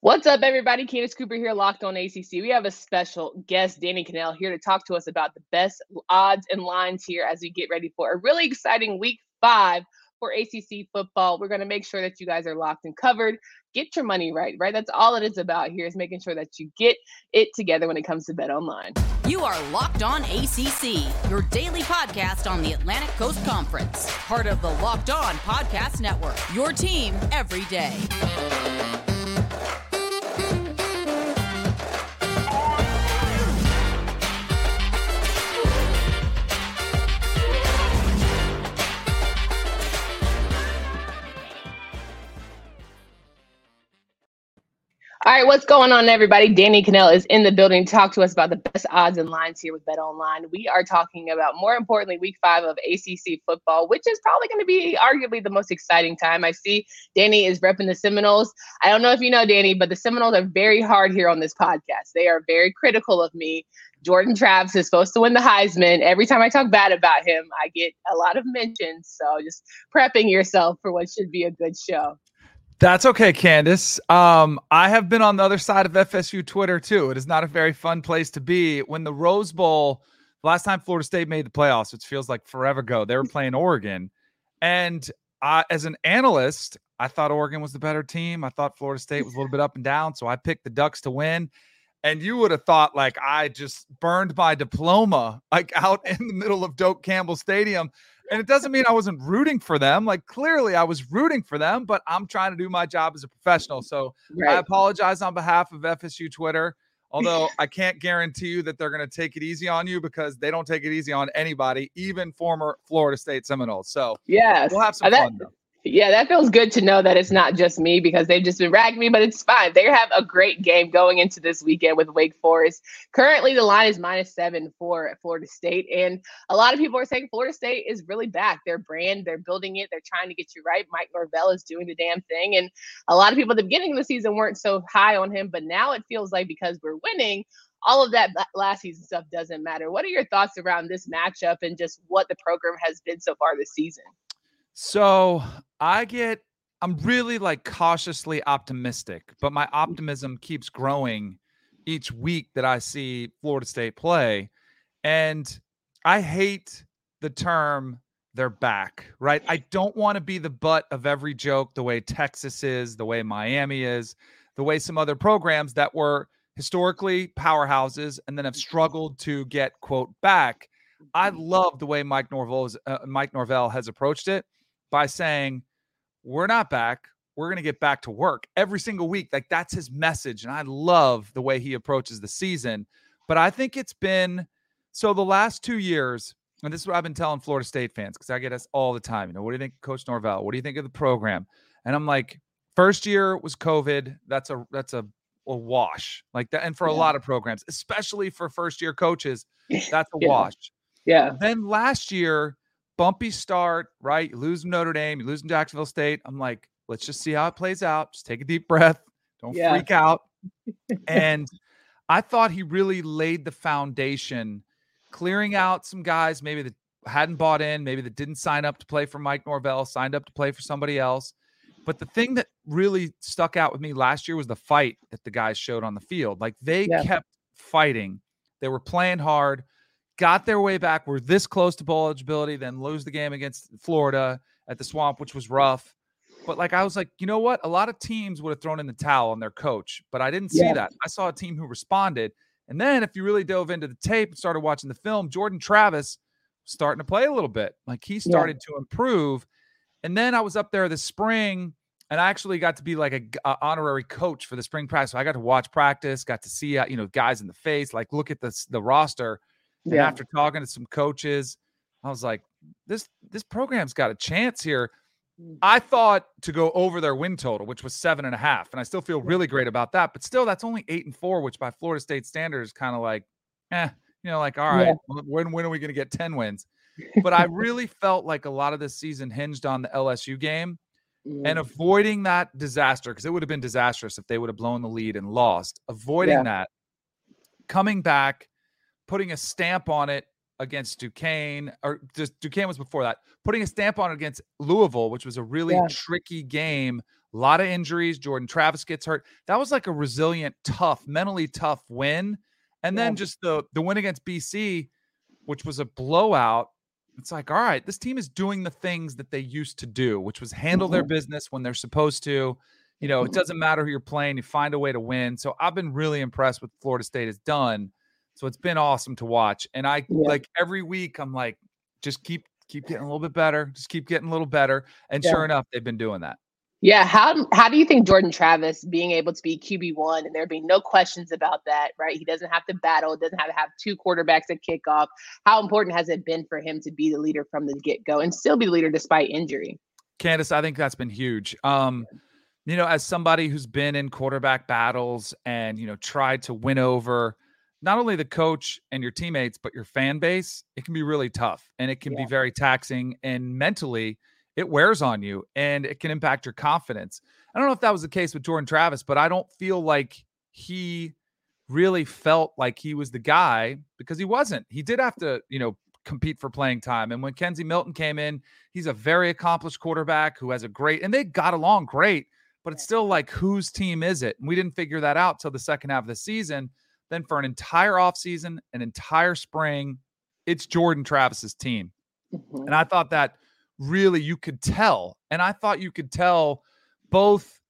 What's up, everybody? Candace Cooper here, locked on ACC. We have a special guest, Danny Kanell, here to talk to us about the best odds and lines here as we get ready for a really exciting week five for ACC football. We're going to make sure that you guys are locked and covered. Get your money right, right? That's all it is about here is making sure that you get it together when it comes to Bet Online. You are Locked On ACC, your daily podcast on the Atlantic Coast Conference, part of the Locked On Podcast Network. Your team every day. All right, what's going on, everybody? Danny Kanell is in the building to talk to us about the best odds and lines here with Bet Online. We are talking about, more importantly, week five of ACC football, which is probably going to be arguably the most exciting time. I see Danny is repping the Seminoles. I don't know if you know, Danny, but the Seminoles are very hard here on this podcast. They are very critical of me. Jordan Travis is supposed to win the Heisman. Every time I talk bad about him, I get a lot of mentions. So just prepping yourself for what should be a good show. That's okay, Candace. Um, I have been on the other side of FSU Twitter too. It is not a very fun place to be. When the Rose Bowl, last time Florida State made the playoffs, which feels like forever ago, they were playing Oregon. And I, as an analyst, I thought Oregon was the better team. I thought Florida State was a little bit up and down. So I picked the Ducks to win. And you would have thought like I just burned my diploma like out in the middle of Doak Campbell Stadium. And it doesn't mean I wasn't rooting for them. Like clearly I was rooting for them, but I'm trying to do my job as a professional. So right. I apologize on behalf of FSU Twitter. Although I can't guarantee you that they're going to take it easy on you because they don't take it easy on anybody, even former Florida State Seminoles. So yeah, we'll have some uh, that, fun though. Yeah, that feels good to know that it's not just me because they've just been ragging me, but it's fine. They have a great game going into this weekend with Wake Forest. Currently, the line is minus seven for Florida State. And a lot of people are saying Florida State is really back. Their brand, they're building it, they're trying to get you right. Mike Norvell is doing the damn thing. And a lot of people at the beginning of the season weren't so high on him, but now it feels like because we're winning, all of that last season stuff doesn't matter. What are your thoughts around this matchup and just what the program has been so far this season? So I get, I'm really like cautiously optimistic, but my mm. optimism keeps growing each week that I see Florida State play. And I hate the term they're back, right? I don't want to be the butt of every joke the way Texas is, the way Miami is, the way some other programs that were historically powerhouses and then have mm. struggled to get quote back. I mm. love the way Mike Norvell uh, Mike Norvell has approached it by saying, We're not back. We're going to get back to work every single week. Like that's his message. And I love the way he approaches the season. But I think it's been so the last two years, and this is what I've been telling Florida State fans because I get us all the time. You know, what do you think, Coach Norvell? What do you think of the program? And I'm like, first year was COVID. That's a that's a a wash like that. And for yeah. a lot of programs, especially for first year coaches, that's a yeah. wash. Yeah. Then last year, bumpy start, right? You lose Notre Dame, you lose Jacksonville State. I'm like, let's just see how it plays out. Just take a deep breath. Don't yeah. freak out. and I thought he really laid the foundation, clearing out some guys maybe that hadn't bought in, maybe that didn't sign up to play for Mike Norvell, signed up to play for somebody else. But the thing that really stuck out with me last year was the fight that the guys showed on the field. Like they yeah. kept fighting. They were playing hard got their way back, were this close to bowl eligibility, then lose the game against Florida at the swamp, which was rough. But like I was like, you know what? A lot of teams would have thrown in the towel on their coach, but I didn't see yeah. that. I saw a team who responded. And then if you really dove into the tape and started watching the film, Jordan Travis starting to play a little bit. Like he started yeah. to improve. And then I was up there this spring and I actually got to be like a, a, honorary coach for the spring practice. So I got to watch practice, got to see uh, you know guys in the face, like look at the the roster. And yeah. after talking to some coaches, I was like, this this program's got a chance here. Mm. I thought to go over their win total, which was seven and a half, and I still feel really great about that. But still, that's only eight and four, which by Florida State standards, kind of like, eh, you know, like all right, yeah. when when are we going to get ten wins? But I really felt like a lot of this season hinged on the LSU game mm. and avoiding that disaster because it would have been disastrous if they would have blown the lead and lost. Avoiding yeah. that, coming back putting a stamp on it against Duquesne, or just Duquesne was before that, putting a stamp on it against Louisville, which was a really yeah. tricky game A lot of injuries. Jordan Travis gets hurt. That was like a resilient, tough, mentally tough win. And then just the the win against BC, which was a blowout. It's like, all right, this team is doing the things that they used to do, which was handle mm-hmm. their business when they're supposed to. You know, it mm-hmm. doesn't matter who you're playing, you find a way to win. So I've been really impressed with Florida State has done. So it's been awesome to watch. And I yeah. like every week I'm like, just keep keep getting a little bit better, just keep getting a little better. And yeah. sure enough, they've been doing that. Yeah, how how do you think Jordan Travis being able to be QB one and there being no questions about that, right? He doesn't have to battle, doesn't have to have two quarterbacks at kickoff. How important has it been for him to be the leader from the get go and still be the leader despite injury? Candace, I think that's been huge. Um, you know, as somebody who's been in quarterback battles and you know tried to win over not only the coach and your teammates, but your fan base, it can be really tough and it can yeah. be very taxing and mentally it wears on you and it can impact your confidence. I don't know if that was the case with Jordan Travis, but I don't feel like he really felt like he was the guy because he wasn't. He did have to, you know, compete for playing time. And when Kenzie Milton came in, he's a very accomplished quarterback who has a great, and they got along great, but it's still like, whose team is it? And we didn't figure that out till the second half of the season. Then for an entire offseason, an entire spring, it's Jordan Travis's team. Mm-hmm. And I thought that really you could tell. And I thought you could tell both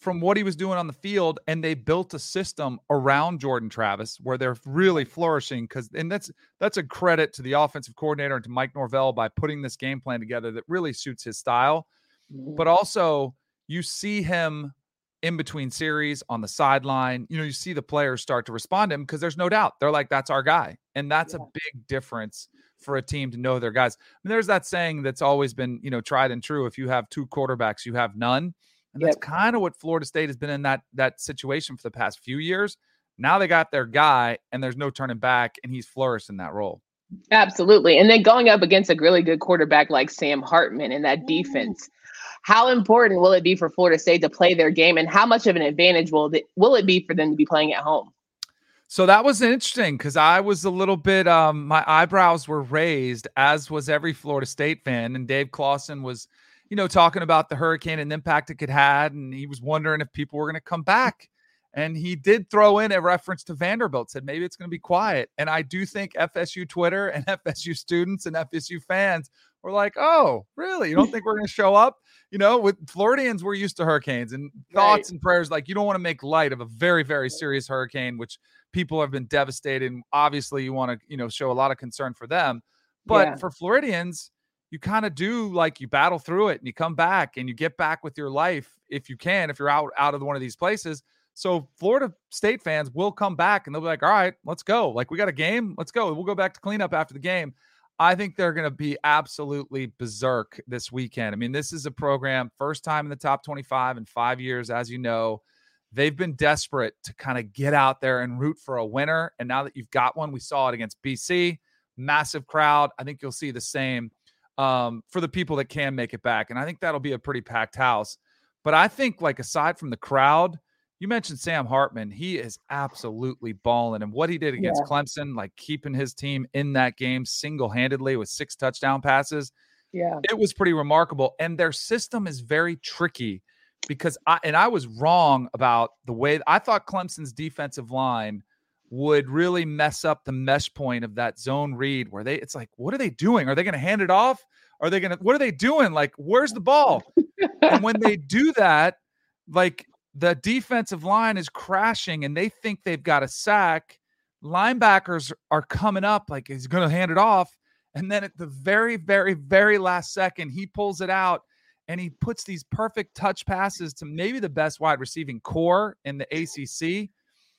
from what he was doing on the field and they built a system around Jordan Travis where they're really flourishing cuz and that's that's a credit to the offensive coordinator and to Mike Norvell by putting this game plan together that really suits his style. But mm-hmm. also you see him in between series on the sideline. You know, you see the players start to respond to him because there's no doubt they're like that's our guy. And that's yeah. a big difference for a team to know their guys. I mean, there's that saying that's always been, you know, tried and true. If you have two quarterbacks, you have none. And yep. that's kind of what Florida State has been in that that situation for the past few years. Now they got their guy, and there's no turning back, and he's flourished in that role. Absolutely. And then going up against a really good quarterback like Sam Hartman in that defense, how important will it be for Florida State to play their game, and how much of an advantage will it, will it be for them to be playing at home? So that was interesting because I was a little bit, um, my eyebrows were raised, as was every Florida State fan. And Dave Clawson was, you know, talking about the hurricane and the impact it could had, and he was wondering if people were going to come back. And he did throw in a reference to Vanderbilt, said maybe it's going to be quiet. And I do think FSU Twitter and FSU students and FSU fans were like, "Oh, really? You don't think we're going to show up?" You know, with Floridians, we're used to hurricanes and thoughts right. and prayers. Like you don't want to make light of a very, very serious hurricane, which people have been devastated. And obviously, you want to, you know, show a lot of concern for them. But yeah. for Floridians, you kind of do like you battle through it and you come back and you get back with your life if you can, if you're out out of one of these places. So Florida State fans will come back and they'll be like, all right, let's go. Like we got a game, let's go. We'll go back to cleanup after the game. I think they're going to be absolutely berserk this weekend. I mean, this is a program first time in the top 25 in five years, as you know. They've been desperate to kind of get out there and root for a winner. And now that you've got one, we saw it against BC, massive crowd. I think you'll see the same um, for the people that can make it back. And I think that'll be a pretty packed house. But I think, like, aside from the crowd, you mentioned Sam Hartman. He is absolutely balling. And what he did against yeah. Clemson, like keeping his team in that game single handedly with six touchdown passes. Yeah. It was pretty remarkable. And their system is very tricky because I and I was wrong about the way I thought Clemson's defensive line would really mess up the mesh point of that zone read where they it's like what are they doing? Are they going to hand it off? Are they going to what are they doing? Like where's the ball? and when they do that, like the defensive line is crashing and they think they've got a sack. Linebackers are coming up like he's going to hand it off and then at the very very very last second he pulls it out and he puts these perfect touch passes to maybe the best wide receiving corps in the ACC.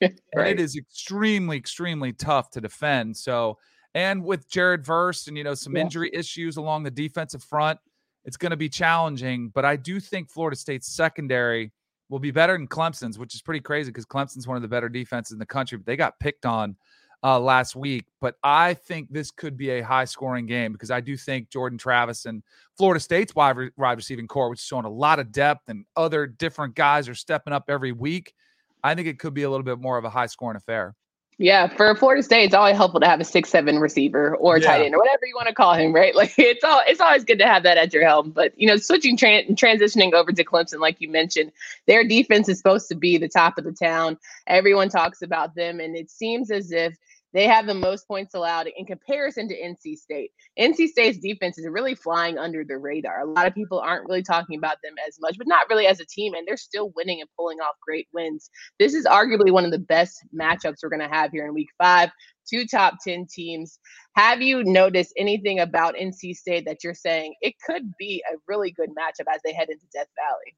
right. And it is extremely, extremely tough to defend. So, and with Jared Verse and, you know, some yeah. injury issues along the defensive front, it's going to be challenging. But I do think Florida State's secondary will be better than Clemson's, which is pretty crazy because Clemson's one of the better defenses in the country, but they got picked on uh, last week. But I think this could be a high scoring game because I do think Jordan Travis and Florida State's wide, re- wide receiving corps, which is showing a lot of depth and other different guys are stepping up every week. I think it could be a little bit more of a high scoring affair. Yeah, for Florida State, it's always helpful to have a six seven receiver or yeah. tight end or whatever you want to call him, right? Like it's all it's always good to have that at your helm. But you know, switching tra- transitioning over to Clemson, like you mentioned, their defense is supposed to be the top of the town. Everyone talks about them, and it seems as if they have the most points allowed in comparison to NC State. NC State's defense is really flying under the radar. A lot of people aren't really talking about them as much, but not really as a team, and they're still winning and pulling off great wins. This is arguably one of the best matchups we're going to have here in week five. Two top 10 teams. Have you noticed anything about NC State that you're saying it could be a really good matchup as they head into Death Valley?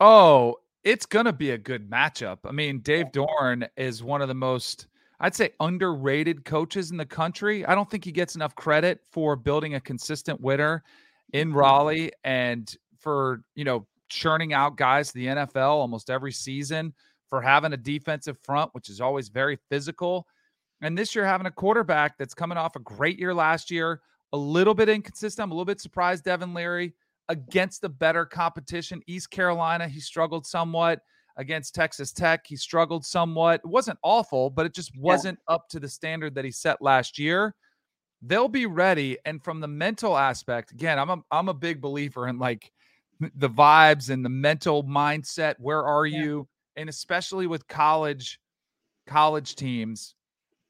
Oh, it's going to be a good matchup. I mean, Dave Doeren is one of the most I'd say underrated coaches in the country. I don't think he gets enough credit for building a consistent winner in mm-hmm. Raleigh and for, you know, churning out guys to the NFL almost every season, for having a defensive front, which is always very physical. And this year, having a quarterback that's coming off a great year last year, a little bit inconsistent. I'm a little bit surprised Devin Leary against the better competition. East Carolina, he struggled somewhat against Texas Tech. He struggled somewhat. It wasn't awful, but it just wasn't yeah. up to the standard that he set last year. They'll be ready. And from the mental aspect, again, I'm a, I'm a big believer in like the vibes and the mental mindset. Where are yeah. you? And especially with college college teams,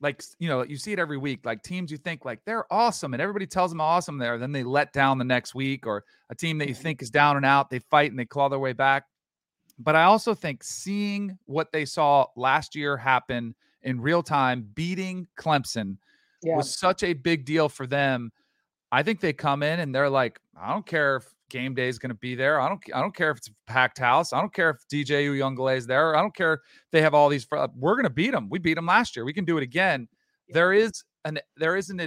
like you know, you see it every week. Like teams you think like they're awesome, and everybody tells them how awesome they're. Then they let down the next week, or a team that you think is down and out, they fight and they claw their way back. But I also think seeing what they saw last year happen in real time, beating Clemson, yeah. was such a big deal for them. I think they come in and they're like, I don't care if game day is going to be there. I don't. I don't care if it's a packed house. I don't care if DJ Uiagalelei is there. I don't care if they have all these. Uh, we're going to beat them. We beat them last year. We can do it again. Yeah. There is an there is an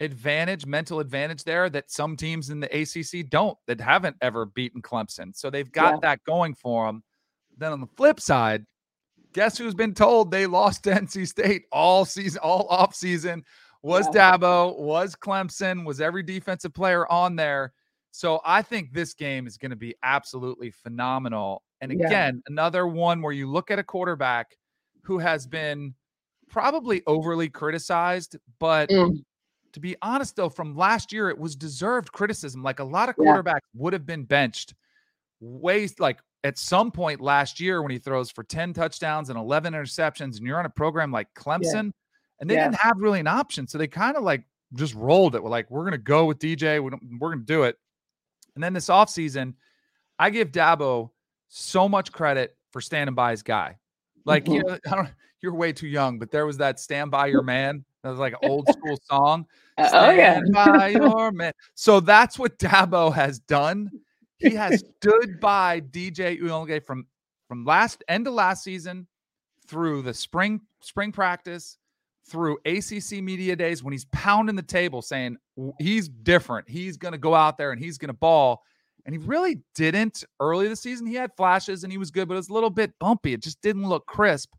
advantage, mental advantage there that some teams in the ACC don't, that haven't ever beaten Clemson. So they've got yeah. that going for them. Then on the flip side, guess who's been told they lost to NC State all season, all off season? Was yeah. Dabo, was Clemson, was every defensive player on there. So I think this game is going to be absolutely phenomenal. And again, yeah. another one where you look at a quarterback who has been probably overly criticized, but mm to be honest though, from last year, it was deserved criticism. Like a lot of quarterbacks yeah. would have been benched ways like at some point last year when he throws for 10 touchdowns and 11 interceptions, and you're on a program like Clemson, yeah. and they yeah. didn't have really an option. So they kind of like just rolled it. We're like, we're going to go with DJ. We we're going to do it. And then this offseason, I give Dabo so much credit for standing by his guy. Like, mm-hmm. you know, I don't, you're way too young, but there was that stand by your man that was like an old school song. Uh, oh yeah. by your man. So that's what Dabo has done. He has stood by DJ Uiagalelei from from last end of last season through the spring spring practice through ACC media days when he's pounding the table saying he's different. He's going to go out there and he's going to ball. And he really didn't early the season. He had flashes and he was good, but it was a little bit bumpy. It just didn't look crisp.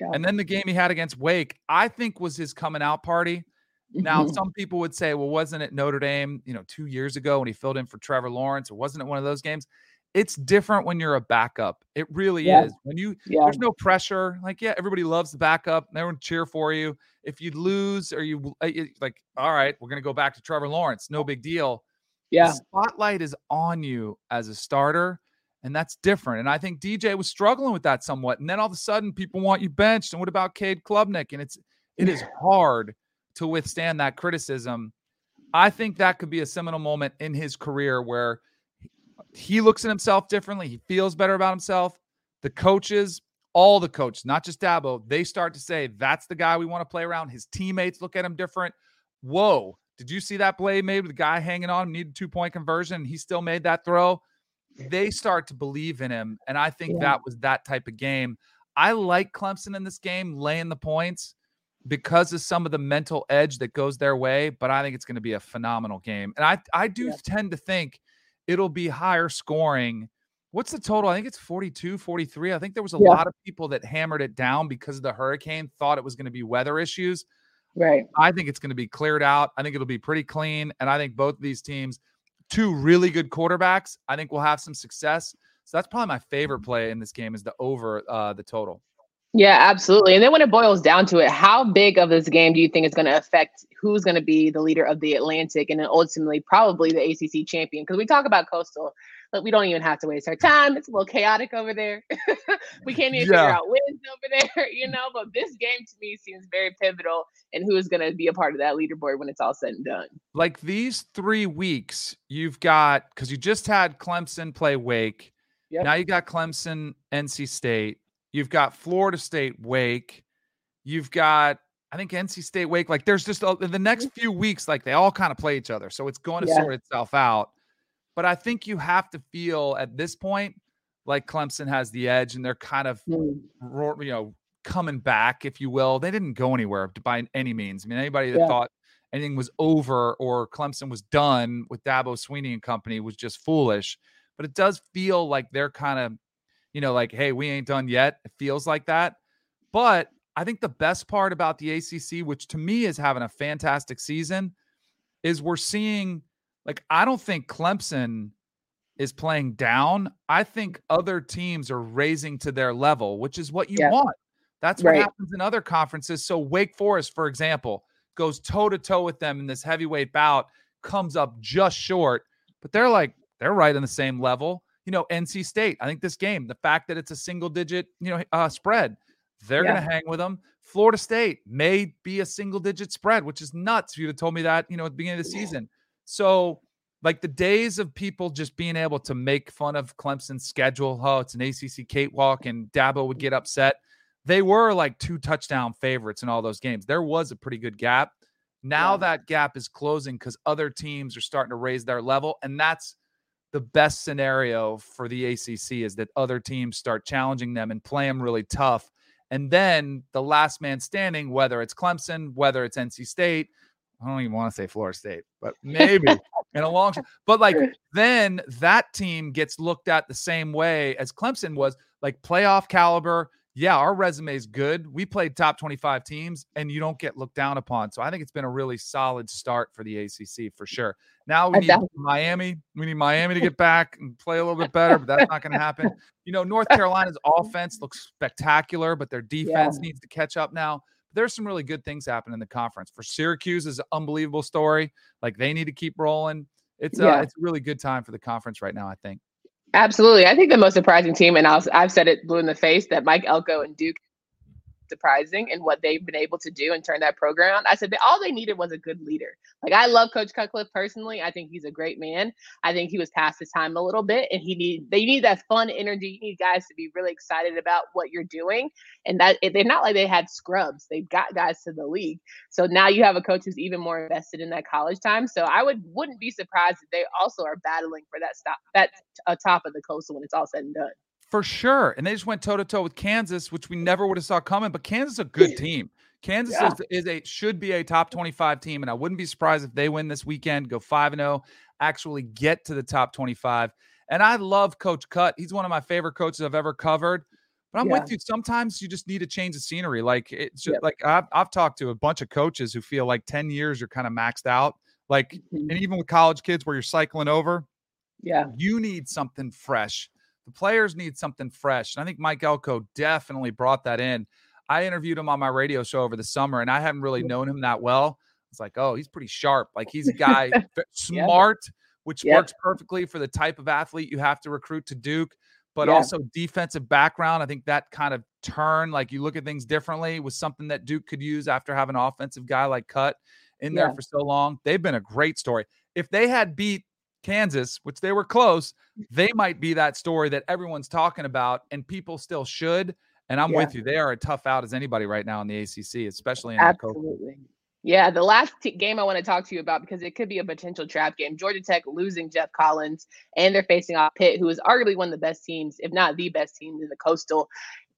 Yeah. And then the game he had against Wake, I think was his coming out party. Now, mm-hmm. some people would say, well, wasn't it Notre Dame, you know, two years ago when he filled in for Trevor Lawrence, or wasn't it one of those games? It's different when you're a backup. It really yeah. is. When you yeah. there's no pressure. Like, yeah, everybody loves the backup. Everyone cheer for you. If you lose or you uh, like, all right, we're gonna go back to Trevor Lawrence. No big deal. Yeah. The spotlight is on you as a starter. And that's different. And I think DJ was struggling with that somewhat. And then all of a sudden, people want you benched. And what about Cade Klubnik? And it's it is hard to withstand that criticism. I think that could be a seminal moment in his career where he looks at himself differently. He feels better about himself. The coaches, all the coaches, not just Dabo, they start to say, that's the guy we want to play around. His teammates look at him different. Whoa, did you see that play made with the guy hanging on, needed two point conversion, and he still made that throw? They start to believe in him. And I think yeah. that was that type of game. I like Clemson in this game, laying the points because of some of the mental edge that goes their way. But I think it's going to be a phenomenal game. And I, I do yeah. tend to think it'll be higher scoring. What's the total? I think it's 42, 43. I think there was a yeah. lot of people that hammered it down because of the hurricane, thought it was going to be weather issues. Right. I think it's going to be cleared out. I think it'll be pretty clean. And I think both of these teams – two really good quarterbacks, I think we'll have some success. So that's probably my favorite play in this game is the over uh, the total. Yeah, absolutely. And then when it boils down to it, how big of this game do you think is going to affect who's going to be the leader of the Atlantic and then ultimately probably the ACC champion? Because we talk about Coastal, but we don't even have to waste our time. It's a little chaotic over there. we can't even yeah. figure out wins over there, you know. But this game to me seems very pivotal and who is going to be a part of that leaderboard when it's all said and done. Like these three weeks, you've got because you just had Clemson play Wake. Yep. Now you got Clemson, NC State. You've got Florida State, Wake. You've got, I think, NC State, Wake. Like, there's just a, the next mm-hmm. few weeks, like, they all kind of play each other. So it's going to yeah. sort itself out. But I think you have to feel at this point like Clemson has the edge and they're kind of, mm. you know, coming back, if you will. They didn't go anywhere by any means. I mean, anybody that yeah. thought anything was over or Clemson was done with Dabo Swinney and company was just foolish. But it does feel like they're kind of you know, like, hey, we ain't done yet. It feels like that. But I think the best part about the ACC, which to me is having a fantastic season, is we're seeing, like, I don't think Clemson is playing down. I think other teams are raising to their level, which is what you yeah. want. That's what right. happens in other conferences. So, Wake Forest, for example, goes toe to toe with them in this heavyweight bout, comes up just short, but they're like, they're right on the same level you know, NC State. I think this game, the fact that it's a single digit, you know, uh, spread, they're yeah. going to hang with them. Florida State may be a single digit spread, which is nuts. If you'd have told me that, you know, at the beginning of the season. So, like the days of people just being able to make fun of Clemson's schedule, oh, it's an ACC cakewalk, and Dabo would get upset. They were like two touchdown favorites in all those games. There was a pretty good gap. Now yeah. that gap is closing because other teams are starting to raise their level, and that's the best scenario for the ACC is that other teams start challenging them and play them really tough. And then the last man standing, whether it's Clemson, whether it's NC State, I don't even want to say Florida State, but maybe in a long but like then that team gets looked at the same way as Clemson was, like playoff caliber, yeah, our resume is good. We played top 25 teams and you don't get looked down upon. So I think it's been a really solid start for the ACC for sure. Now we need Miami. We need Miami to get back and play a little bit better, but that's not going to happen. You know, North Carolina's offense looks spectacular, but their defense yeah. needs to catch up now. There's some really good things happening in the conference. For Syracuse is an unbelievable story. Like they need to keep rolling. It's a, yeah. it's a really good time for the conference right now, I think. Absolutely. I think the most surprising team, and i have said it blue in the face, that Mike Elko and Duke surprising in what they've been able to do and turn that program I said that all they needed was a good leader. Like I love Coach Cutcliffe personally. I think he's a great man. I think he was past his time a little bit, and he need they need that fun energy. You need guys to be really excited about what you're doing, and that they're not like they had scrubs. They've got guys to the league. So now you have a coach who's even more invested in that college time. So I would wouldn't be surprised if they also are battling for that stop that uh, top of the coastal when it's all said and done. For sure. And they just went toe to toe with Kansas, which we never would have saw coming. But Kansas is a good team. Kansas yeah. is, is, a should be a top 25 team. And I wouldn't be surprised if they win this weekend, go 5 and 0, actually get to the top 25. And I love Coach Cut. He's one of my favorite coaches I've ever covered. But I'm yeah. with you. Sometimes you just need a change of scenery. Like it's just, yep. like I've, I've talked to a bunch of coaches who feel like 10 years you're kind of maxed out. Like, mm-hmm. and even with college kids where you're cycling over, yeah, you need something fresh the players need something fresh. And I think Mike Elko definitely brought that in. I interviewed him on my radio show over the summer, and I hadn't really known him that well. It's like, oh, he's pretty sharp. Like he's a guy smart, yeah. which yeah. works perfectly for the type of athlete you have to recruit to Duke, but yeah. also defensive background. I think that kind of turn, like you look at things differently, was something that Duke could use after having an offensive guy like Cut in there for so long. They've been a great story. If they had beat Kansas, which they were close, mm. they might be that story that everyone's talking about and people still should. And I'm yeah. with you. They are a tough out as anybody right now in the ACC, especially in Absolutely. Yeah, the last t- game I want to talk to you about because it could be a potential trap game. Georgia Tech losing Geoff Collins, and they're facing off Pitt, who is arguably one of the best teams, if not the best team in the Coastal.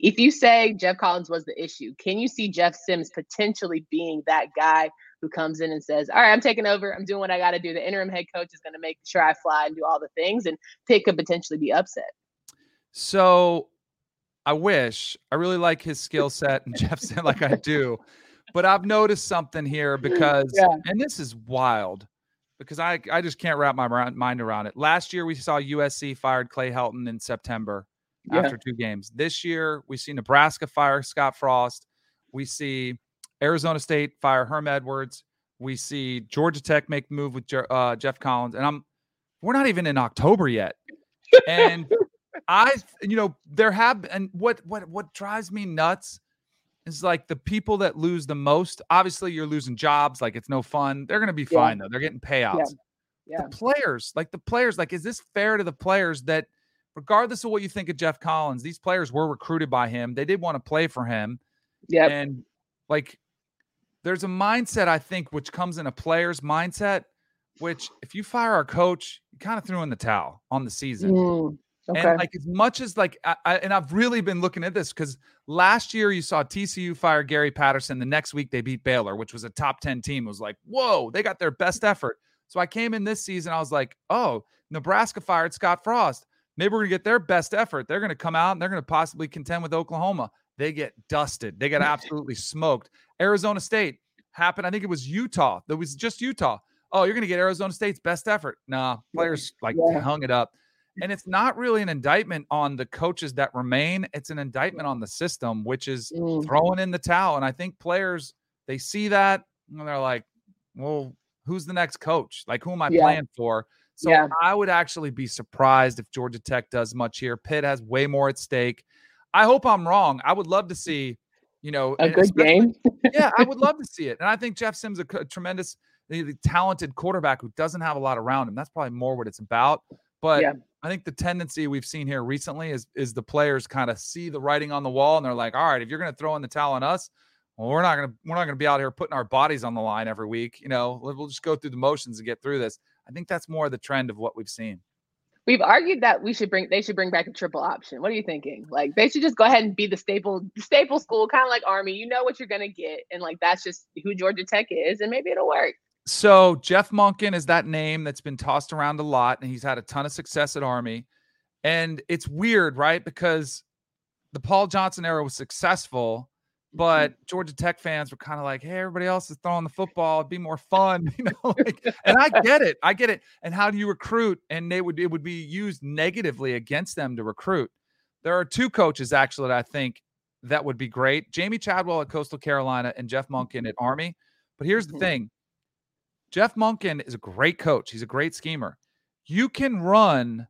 If you say Geoff Collins was the issue, can you see Jeff Sims potentially being that guy who comes in and says, All right, I'm taking over. I'm doing what I got to do. The interim head coach is going to make sure I fly and do all the things. And Pitt could potentially be upset. So I wish I really like his skill set and Jeff said like I do. But I've noticed something here because, yeah. and this is wild because I, I just can't wrap my mind around it. Last year, we saw USC fired Clay Helton in September. yeah. after two games. This year, we see Nebraska fire Scott Frost. We see Arizona State fire Herm Edwards. We see Georgia Tech make the move with uh, Geoff Collins, and I'm we're not even in October yet, and I you know there have and what what what drives me nuts is like the people that lose the most. Obviously, you're losing jobs, like it's no fun. They're gonna be fine though. They're getting payouts. Yeah. Yeah. The players, like the players, like is this fair to the players that regardless of what you think of Geoff Collins, these players were recruited by him. They did want to play for him. Yeah. And like there's a mindset, I think, which comes in a player's mindset, which if you fire our coach, you kind of threw in the towel on the season. Mm, okay. And like as much as like I, I, and I've really been looking at this because last year you saw TCU fire Gary Patterson. The next week they beat Baylor, which was a top 10 team. It was like, whoa, they got their best effort. So I came in this season, I was like, oh, Nebraska fired Scott Frost. Maybe we're gonna get their best effort. They're gonna come out and they're gonna possibly contend with Oklahoma. They get dusted. They get absolutely smoked. Arizona State happened. I think it was Utah. That was just Utah. Oh, you're going to get Arizona State's best effort. Nah, players like yeah. hung it up. And it's not really an indictment on the coaches that remain. It's an indictment on the system, which is mm. throwing in the towel. And I think players, they see that and they're like, well, who's the next coach? Like, who am I yeah. playing for? So yeah. I would actually be surprised if Georgia Tech does much here. Pitt has way more at stake. I hope I'm wrong. I would love to see, you know, a good game. yeah, I would love to see it. And I think Jeff Sims a, a tremendous, talented quarterback who doesn't have a lot around him. That's probably more what it's about. But yeah. I think the tendency we've seen here recently is is the players kind of see the writing on the wall and they're like, all right, if you're going to throw in the towel on us, well, we're not going to we're not going to be out here putting our bodies on the line every week. You know, we'll just go through the motions and get through this. I think that's more the trend of what we've seen. We've argued that we should bring they should bring back a triple option. What are you thinking? Like they should just go ahead and be the staple staple school, kind of like Army. You know what you're gonna get, and like that's just who Georgia Tech is, and maybe it'll work. So Jeff Monken is that name that's been tossed around a lot, and he's had a ton of success at Army. And it's weird, right? Because the Paul Johnson era was successful, but mm-hmm. Georgia Tech fans were kind of like, "Hey, everybody else is throwing the football. It'd be more fun," you know. Like, and I get it, I get it. And how do you recruit? And they would it would be used negatively against them to recruit. There are two coaches actually that I think that would be great: Jamey Chadwell at Coastal Carolina and Jeff Monken at Army. But here's the mm-hmm. thing: Jeff Monken is a great coach. He's a great schemer. You can run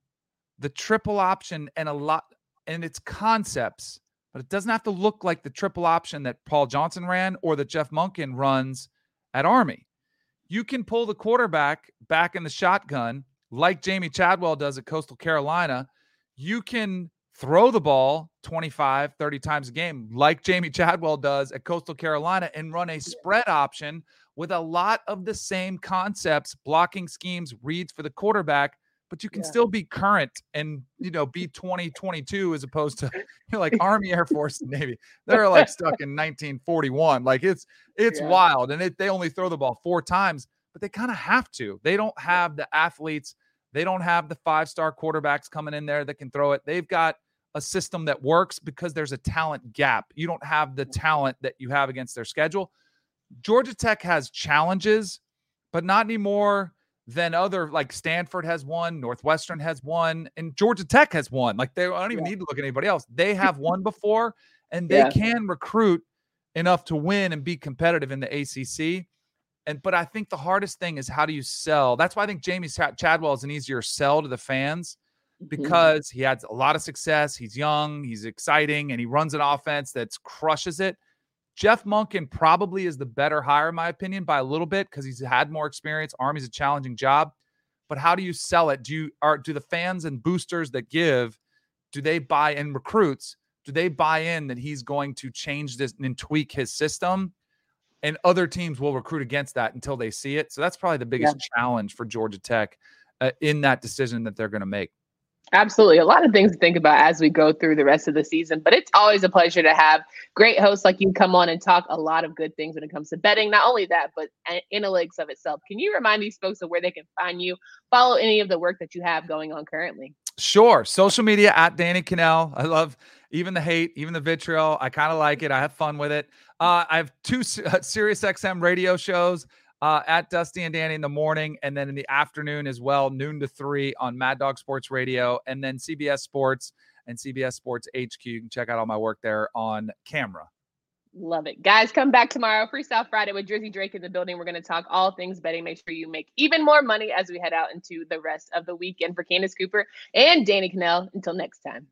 the triple option and a lot and its concepts but it doesn't have to look like the triple option that Paul Johnson ran or that Jeff Monken runs at Army. You can pull the quarterback back in the shotgun like Jamey Chadwell does at Coastal Carolina. You can throw the ball 25, 30 times a game like Jamey Chadwell does at Coastal Carolina and run a spread option with a lot of the same concepts, blocking schemes, reads for the quarterback but you can yeah. still be current and you know be 2022 as opposed to like army air force and navy. They're like stuck in 1941 like it's it's yeah. wild and it, they only throw the ball four times but they kind of have to. They don't have the athletes. They don't have the five star quarterbacks coming in there that can throw it. They've got a system that works because there's a talent gap. You don't have the talent that you have against their schedule. Georgia tech has challenges but not anymore than other like Stanford has one, Northwestern has one, and Georgia Tech has one. Like they I don't even yeah. need to look at anybody else. They have won before and they yeah. can recruit enough to win and be competitive in the ACC. And but I think the hardest thing is how do you sell? That's why I think Jamey Chadwell is an easier sell to the fans mm-hmm. because mm-hmm. he had a lot of success. He's young, he's exciting, and he runs an offense that crushes it. Jeff Monken probably is the better hire, in my opinion, by a little bit because he's had more experience. Army's a challenging job, but how do you sell it? Do you are do the fans and boosters that give, do they buy in recruits? Do they buy in that he's going to change this and tweak his system? And other teams will recruit against that until they see it. So that's probably the biggest yeah. challenge for Georgia Tech uh, in that decision that they're going to make. Absolutely. A lot of things to think about as we go through the rest of the season, but it's always a pleasure to have great hosts like you come on and talk a lot of good things when it comes to betting. Not only that, but analytics of itself. Can you remind these folks of where they can find you, follow any of the work that you have going on currently? Sure. Social media at Danny Kanell. I love even the hate, even the vitriol. I kind of like it. I have fun with it. Uh, I have two uh, Sirius XM radio shows uh, at Dusty and Danny in the morning, and then in the afternoon as well, noon to three on Mad Dog Sports Radio, and then CBS Sports and CBS Sports HQ. You can check out all my work there on camera. Love it. Guys, come back tomorrow. Freestyle Friday with Drizzy Drake in the building. We're going to talk all things betting. Make sure you make even more money as we head out into the rest of the weekend for Candace Cooper and Danny Kanell. Until next time.